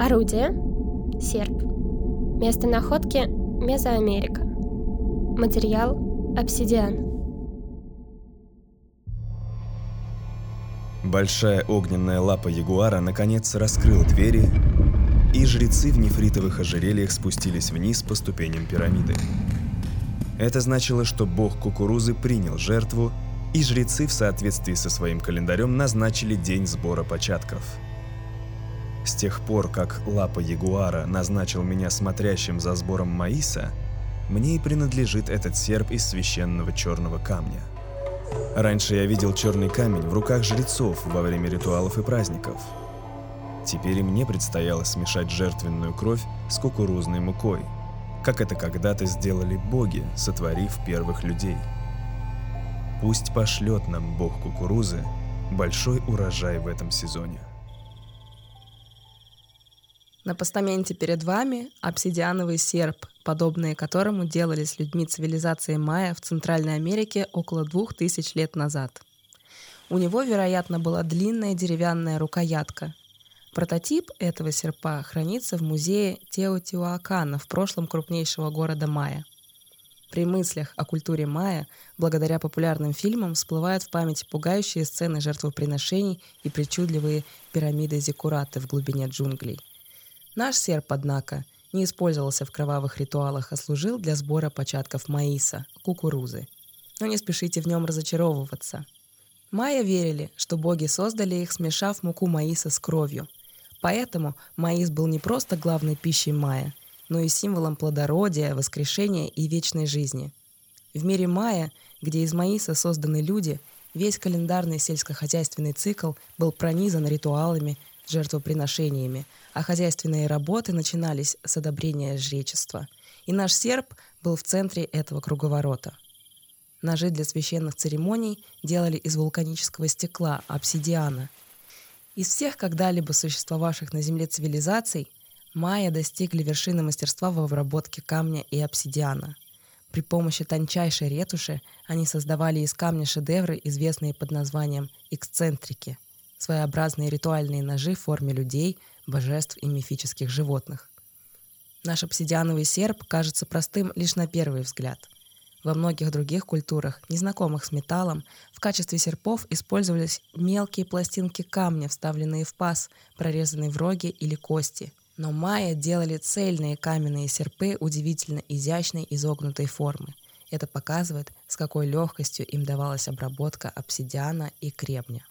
Орудие – серп. Место находки – Мезоамерика. Материал – обсидиан. Большая огненная лапа ягуара наконец раскрыла двери, и жрецы в нефритовых ожерельях спустились вниз по ступеням пирамиды. Это значило, что бог кукурузы принял жертву, и жрецы в соответствии со своим календарем назначили день сбора початков. С тех пор, как лапа ягуара назначил меня смотрящим за сбором маиса, мне и принадлежит этот серп из священного черного камня. Раньше я видел черный камень в руках жрецов во время ритуалов и праздников. Теперь и мне предстояло смешать жертвенную кровь с кукурузной мукой – как это когда-то сделали боги, сотворив первых людей. Пусть пошлет нам бог кукурузы большой урожай в этом сезоне. На постаменте перед вами обсидиановый серп, подобные которому делались людьми цивилизации майя в Центральной Америке около двух тысяч лет назад. У него, вероятно, была длинная деревянная рукоятка, Прототип этого серпа хранится в музее Теотиуакана в прошлом крупнейшего города Майя. При мыслях о культуре майя, благодаря популярным фильмам, всплывают в памяти пугающие сцены жертвоприношений и причудливые пирамиды зиккураты в глубине джунглей. Наш серп, однако, не использовался в кровавых ритуалах, а служил для сбора початков маиса, кукурузы. Но не спешите в нем разочаровываться. Майя верили, что боги создали их, смешав муку маиса с кровью – Поэтому маис был не просто главной пищей майя, но и символом плодородия, воскрешения и вечной жизни. В мире майя, где из маиса созданы люди, весь календарный сельскохозяйственный цикл был пронизан ритуалами, жертвоприношениями, а хозяйственные работы начинались с одобрения жречества. И наш серп был в центре этого круговорота. Ножи для священных церемоний делали из вулканического стекла, обсидиана – из всех когда-либо существовавших на Земле цивилизаций майя достигли вершины мастерства в обработке камня и обсидиана. При помощи тончайшей ретуши они создавали из камня шедевры, известные под названием эксцентрики, своеобразные ритуальные ножи в форме людей, божеств и мифических животных. Наш обсидиановый серп кажется простым лишь на первый взгляд – во многих других культурах, незнакомых с металлом, в качестве серпов использовались мелкие пластинки камня, вставленные в паз, прорезанные в роге или кости. Но майя делали цельные каменные серпы удивительно изящной изогнутой формы. Это показывает, с какой легкостью им давалась обработка обсидиана и кремня.